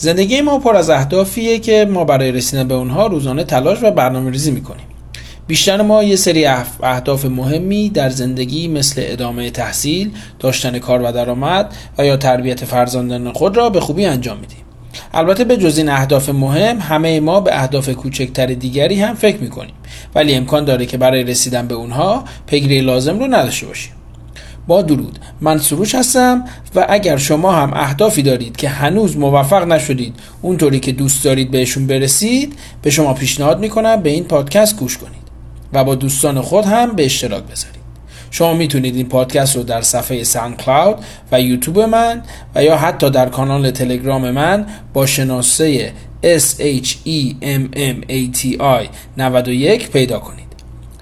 زندگی ما پر از اهدافیه که ما برای رسیدن به اونها روزانه تلاش و برنامه ریزی می‌کنیم بیشتر ما یه سری اهداف مهمی در زندگی مثل ادامه تحصیل، داشتن کار و درآمد و یا تربیت فرزندان خود را به خوبی انجام میدیم. البته به جز این اهداف مهم همه ما به اهداف کوچکتر دیگری هم فکر می‌کنیم ولی امکان داره که برای رسیدن به اونها پیگیری لازم رو نداشته باشیم. با درود. من سروش هستم و اگر شما هم اهدافی دارید که هنوز موفق نشدید اونطوری که دوست دارید بهشون برسید به شما پیشنهاد می‌کنم به این پادکست گوش کنید و با دوستان خود هم به اشتراک بذارید. شما می‌تونید این پادکست رو در صفحه ساند کلاود و یوتیوب من و یا حتی در کانال تلگرام من با شناسه S H E M M A T I 91 پیدا کنید.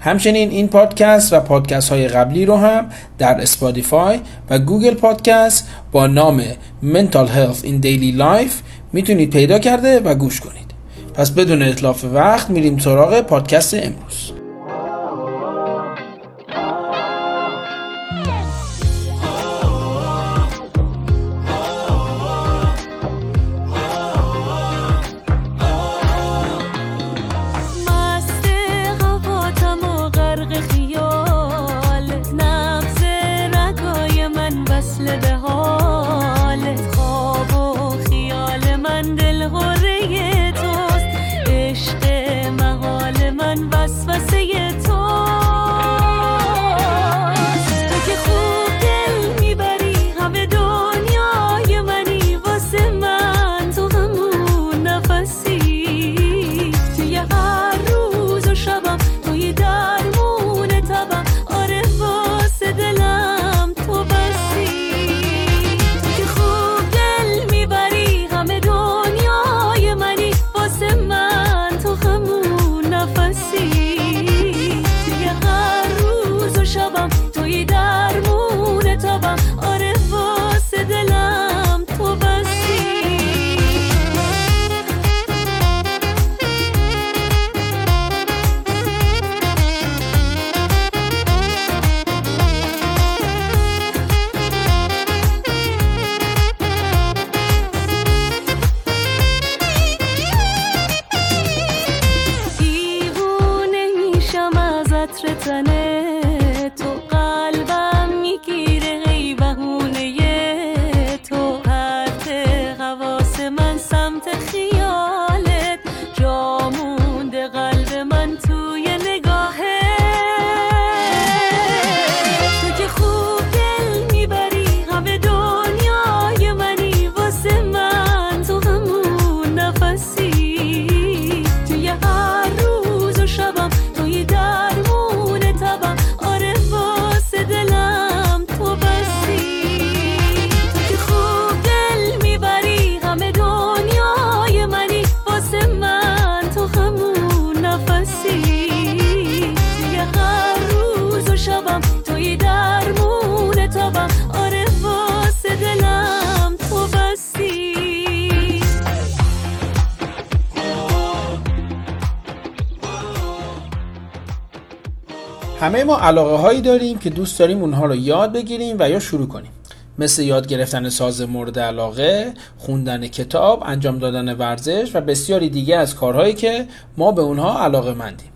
همچنین این پادکست و پادکست های قبلی رو هم در Spotify و Google Podcast با نام Mental Health in Daily Life می‌تونید پیدا کرده و گوش کنید. پس بدون اتلاف وقت میریم سراغ پادکست امروز. همه ما علاقه هایی داریم که دوست داریم اونها رو یاد بگیریم و یا شروع کنیم مثل یاد گرفتن ساز مورد علاقه، خوندن کتاب، انجام دادن ورزش و بسیاری دیگه از کارهایی که ما به اونها علاقه مندیم.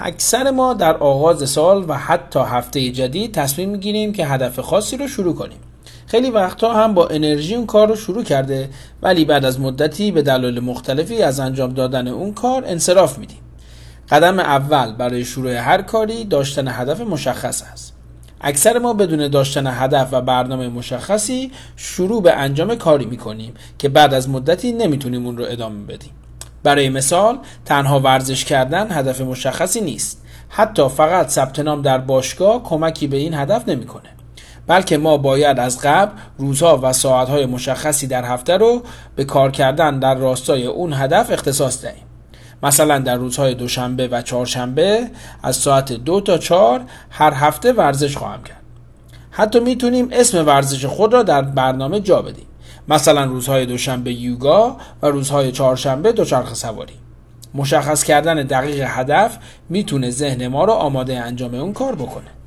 اکثر ما در آغاز سال و حتی هفته جدید تصمیم می‌گیریم که هدف خاصی رو شروع کنیم. خیلی وقتها هم با انرژی اون کار رو شروع کرده ولی بعد از مدتی به دلایل مختلفی از انجام دادن اون کار انصراف میدیم. قدم اول برای شروع هر کاری داشتن هدف مشخص است. اکثر ما بدون داشتن هدف و برنامه مشخصی شروع به انجام کاری می‌کنیم که بعد از مدتی نمی‌تونیم اون رو ادامه بدیم. برای مثال تنها ورزش کردن هدف مشخصی نیست. حتی فقط ثبت نام در باشگاه کمکی به این هدف نمی‌کنه. بلکه ما باید از قبل روزها و ساعتهای مشخصی در هفته رو به کار کردن در راستای اون هدف اختصاص دهیم. مثلا در روزهای دوشنبه و چهارشنبه از ساعت دو تا چهار هر هفته ورزش خواهم کرد. حتی می‌تونیم اسم ورزش خود را در برنامه جا بدیم. مثلا روزهای دوشنبه یوگا و روزهای چهارشنبه دوچرخه سواری. مشخص کردن دقیق هدف می‌تونه ذهن ما رو آماده انجام اون کار بکنه.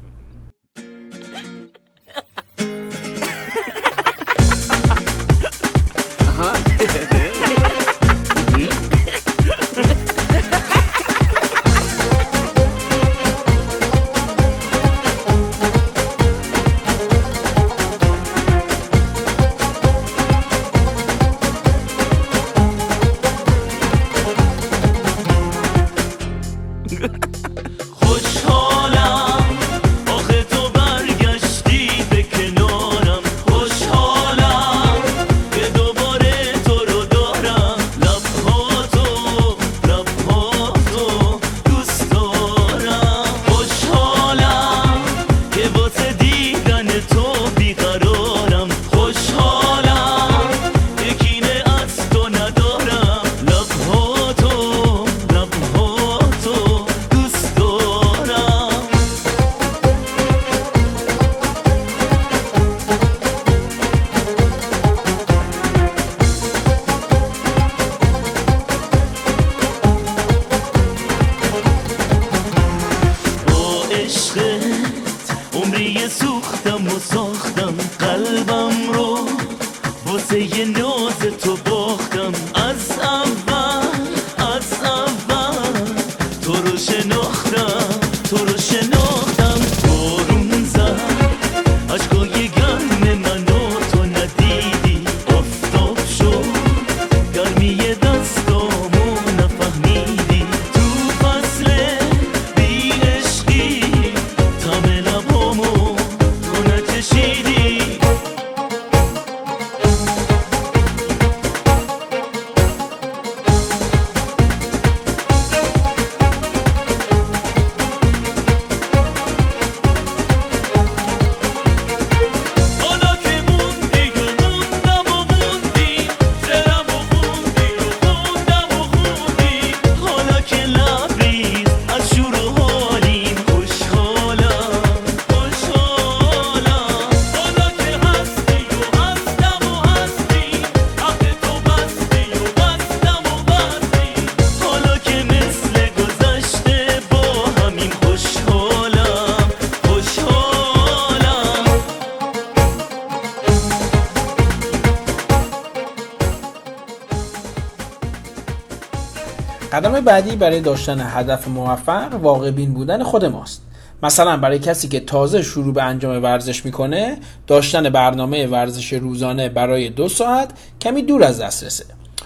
قدم بعدی برای داشتن هدف موفق واقع بین بودن خود ماست. مثلا برای کسی که تازه شروع به انجام ورزش می‌کنه داشتن برنامه ورزش روزانه برای دو ساعت کمی دور از دسترسه.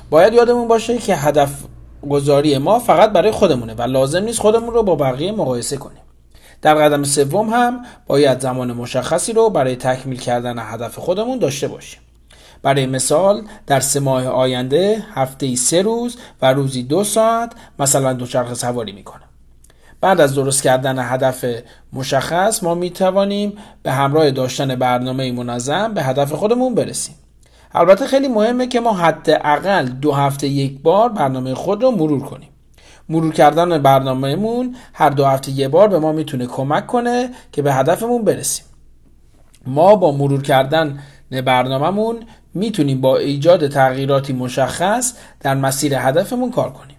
باید یادمون باشه که هدف گذاری ما فقط برای خودمونه و لازم نیست خودمون رو با بقیه مقایسه کنیم. در قدم سوم هم باید زمان مشخصی رو برای تکمیل کردن هدف خودمون داشته باشیم. برای مثال در سه ماه آینده هفته ای سه روز و روزی دو ساعت مثلا دوچرخه سواری می‌کنم. بعد از درست کردن هدف مشخص ما می توانیم به همراه داشتن برنامه منظم به هدف خودمون برسیم. البته خیلی مهمه که ما حداقل دو هفته یک بار برنامه خود رو مرور کنیم. مرور کردن برنامهمون هر دو هفته یک بار به ما می‌تونه کمک کنه که به هدفمون برسیم. ما با مرور کردن برنامهمون می‌تونیم با ایجاد تغییراتی مشخص در مسیر هدفمون کار کنیم.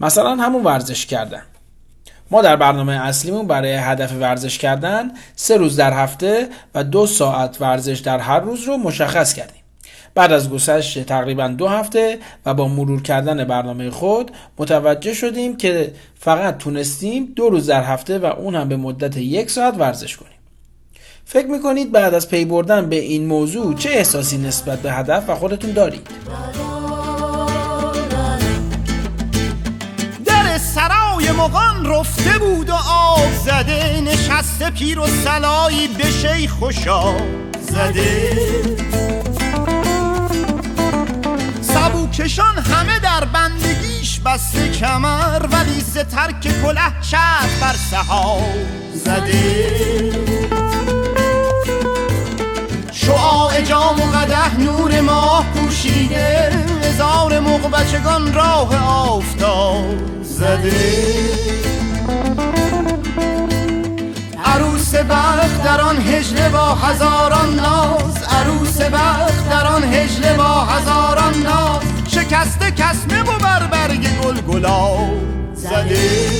مثلا همون ورزش کردن. ما در برنامه اصلیمون برای هدف ورزش کردن سه روز در هفته و دو ساعت ورزش در هر روز رو مشخص کردیم. بعد از گذشت تقریبا دو هفته و با مرور کردن برنامه خود متوجه شدیم که فقط تونستیم دو روز در هفته و اون هم به مدت یک ساعت ورزش کنیم. فکر می‌کنید بعد از پی بردن به این موضوع چه احساسی نسبت به هدف و خودتون دارید؟ در سرای مغان رفته بود و آب زده نشسته پیر و سلایی به شیخ خوشا زده سبوکشان همه در بندگیش بسته کمر ولی ز ترک کله شد بر سها زده پوشیده هزار مقبچگان راه آفتاب زده عروس بخت در آن هجله با هزاران ناز عروس بخت در آن هجله با هزاران ناز شکسته کسمه و بر برگ گل گلاب زده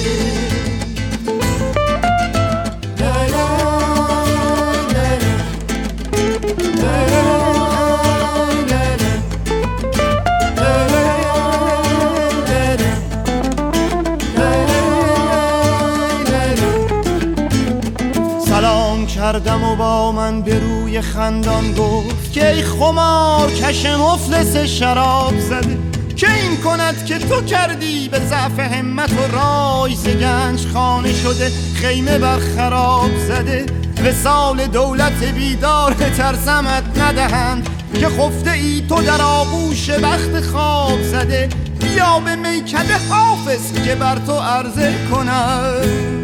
کردم و با من به روی خندان گفت که ای خمار کش مفلس شراب زده که این کند که تو کردی به ضعف همت و رای گنج خانه شده خیمه بر خراب زده. سال دولت بیدار ترسمت ندهند که خفته ای تو در آغوش بخت خواب زده. بیا به میکده حافظ که بر تو عرضه کنم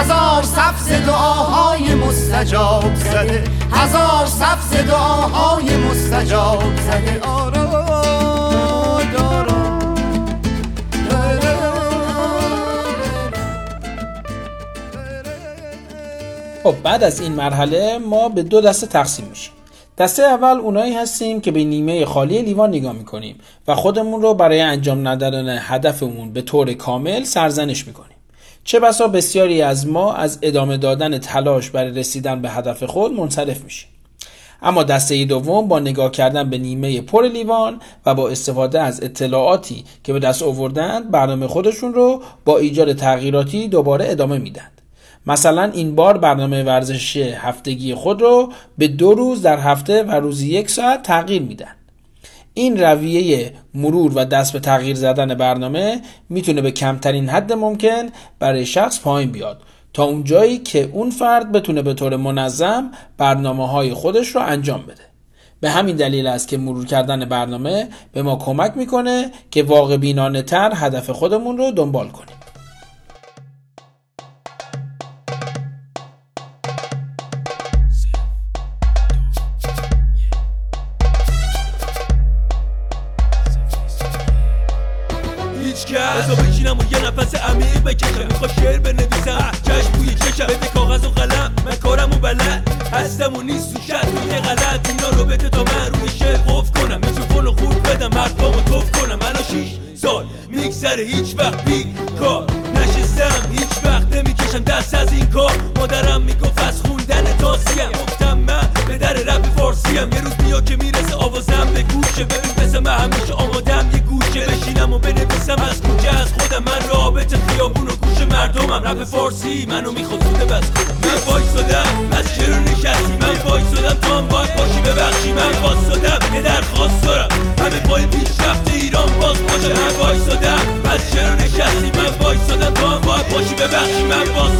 هزار سبز دعاهای مستجاب زده. هزار سبز دعاهای مستجاب زده. خب بعد از این مرحله ما به دو دسته تقسیم میشیم. دسته اول اونایی هستیم که به نیمه خالی لیوان نگاه می‌کنیم و خودمون رو برای انجام ندادن هدفمون به طور کامل سرزنش می‌کنیم. چه بسا بسیاری از ما از ادامه دادن تلاش برای رسیدن به هدف خود منصرف میشیم. اما دسته دوم با نگاه کردن به نیمه پر لیوان و با استفاده از اطلاعاتی که به دست آوردند برنامه خودشون رو با ایجاد تغییراتی دوباره ادامه میدند مثلا این بار برنامه ورزش هفتگی خود رو به دو روز در هفته و روزی یک ساعت تغییر میدن. این رویه مرور و دست به تغییر زدن برنامه می‌تونه به کمترین حد ممکن برای شخص پایین بیاد تا اونجایی که اون فرد بتونه به طور منظم برنامه های خودش رو انجام بده. به همین دلیل است که مرور کردن برنامه به ما کمک می‌کنه که واقع بینانه تر هدف خودمون رو دنبال کنیم. عمیق بکشم میخوا شعر بنویسم چشم بوی چشم بده کاغذ و قلم من کارم و بلد هستم و نیست تو شد یه غلط اینا رو بده تا من روی شعر قف کنم میکروفون رو خود بدم رو توف کنم الان شیش سال میگذره هیچ وقت بی رب فارسی منو می‌خواد زوده بس من وایسادم از چرا نشستی. من وایسادم تو هم باید باشی ببخشی. من وایسادم یه درخواست دارم. همه پای پیشرفت ایران باز باشه. من وایسادم از چرا نشستی. من وایسادم تو هم باید باشی ببخشی. من وایسادم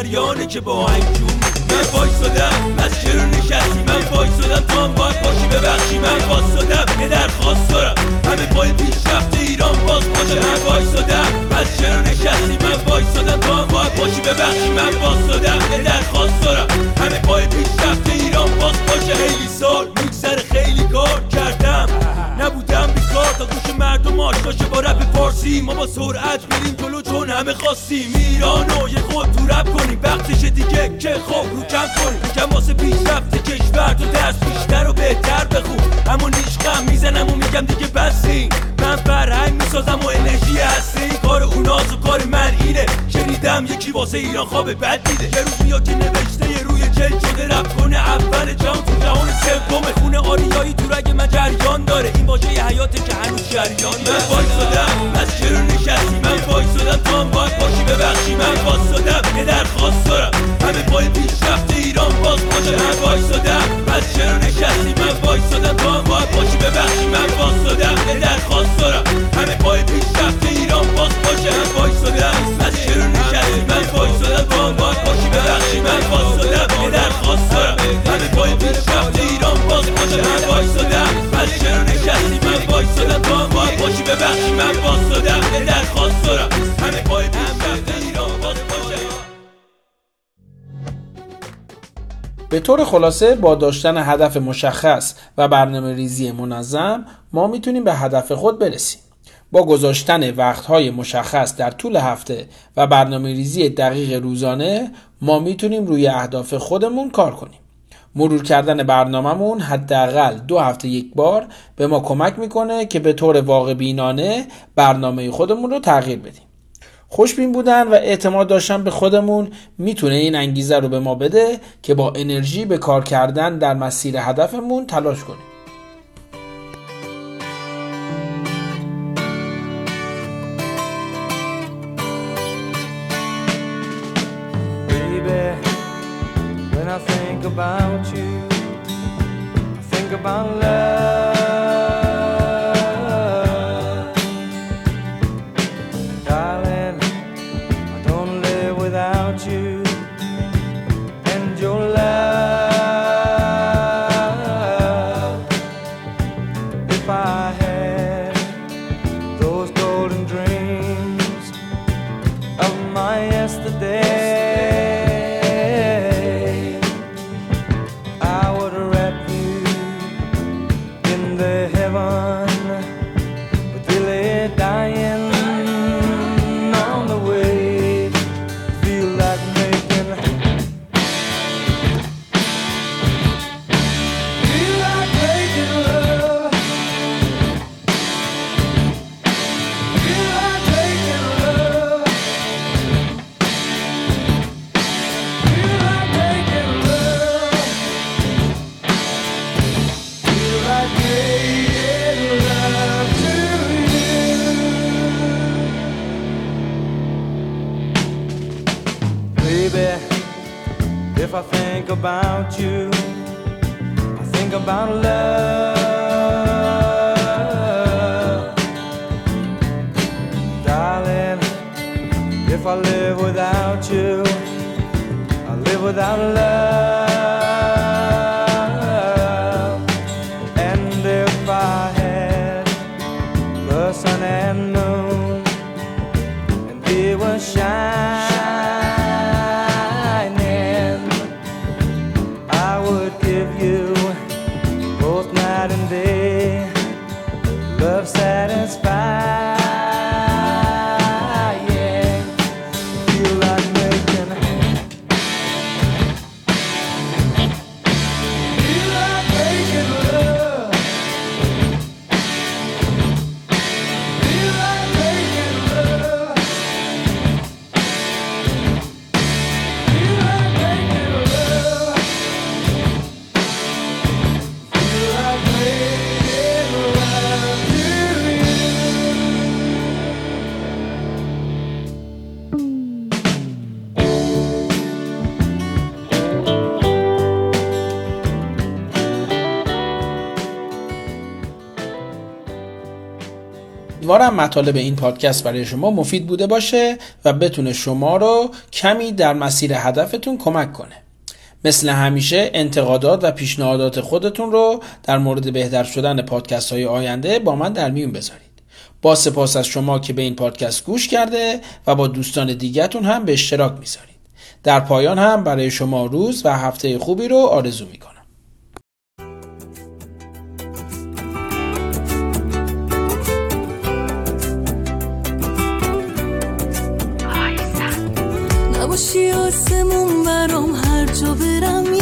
این شریانه که با انجون میده من وایسادم از چرا نشستی من وایسادم تو هم باید باشی ببخشی. من وایسادم یه درخواست دارم. همه پای پیشرفت ایران باز باشه. من وایسادم از چرا نشستی من وایسادم تو هم باید باشی ببخشی. من وایسادم یه درخواست دارم. همه پای پیشرفت ایران باز باشه. بیکار تا گوش مردم آشناشه با رپ فارسی. ما با سرعت میریم جلو چون همه خواستیم. ایرانو یه خود تو رپ کنیم. وقتش دیگه که خوب رو کم کنیم. یکم واسه پیشرفت کشور تو دست بیشتر و بهتر بخون. اما نیشقم می‌زنم و میگم دیگه بسیم. من فرهنگ می‌سازم و انرژی هستی کار اوناز و کار من اینه شنیدم یکی واسه ایران خواب بد دیده یه روز میاد که نوشته روی جلد شده رپ کنه اول جام تو جهان سوم خونه. آریایی تو رگ من جریان داره. این یه حیاته که هنوز جریان من وایسادم از چرا نشستی؟ من وایسادم تو هم باید باشی ببخشی. من وایسادم یه درخواست دارم. همه پای پیشرفت ایران باز باشه. من وایسادم از چرا نشستی؟ من وایسادم تو هم باید باشی ببخشی. من وایسادم یه درخواست دارم. همه پای پیشرفت ایران باز باشه. من وایسادم باشی من وایسادم یه درخواست دارم همه پای پیشرفت ایران باز باشه من وایسادم از چرا نشستی من وایسادم تو هم باید باشی ببخشی من وایسادم یه درخواست دارم همه پای پیشرفت ایران باز باشه به طور خلاصه با داشتن هدف مشخص و برنامه ریزی منظم ما می‌تونیم به هدف خود برسیم. با گذاشتن وقتهای مشخص در طول هفته و برنامه ریزی دقیق روزانه ما می‌تونیم روی اهداف خودمون کار کنیم. مرور کردن برنامهمون حداقل دو هفته یک بار به ما کمک می‌کنه که به طور واقع بینانه برنامه خودمون رو تغییر بدیم. خوشبین بودن و اعتماد داشتن به خودمون می‌تونه این انگیزه رو به ما بده که با انرژی به کار کردن در مسیر هدفمون تلاش کنیم I had I love. امیدوارم مطالب این پادکست برای شما مفید بوده باشه و بتونه شما رو کمی در مسیر هدفتون کمک کنه. مثل همیشه انتقادات و پیشنهادات خودتون رو در مورد بهتر شدن پادکست های آینده با من در میون بذارید. با سپاس از شما که به این پادکست گوش کرده و با دوستان دیگهتون هم به اشتراک می‌ذارید. در پایان هم برای شما روز و هفته خوبی رو آرزو می‌کنم. آسمون برام هر جا برم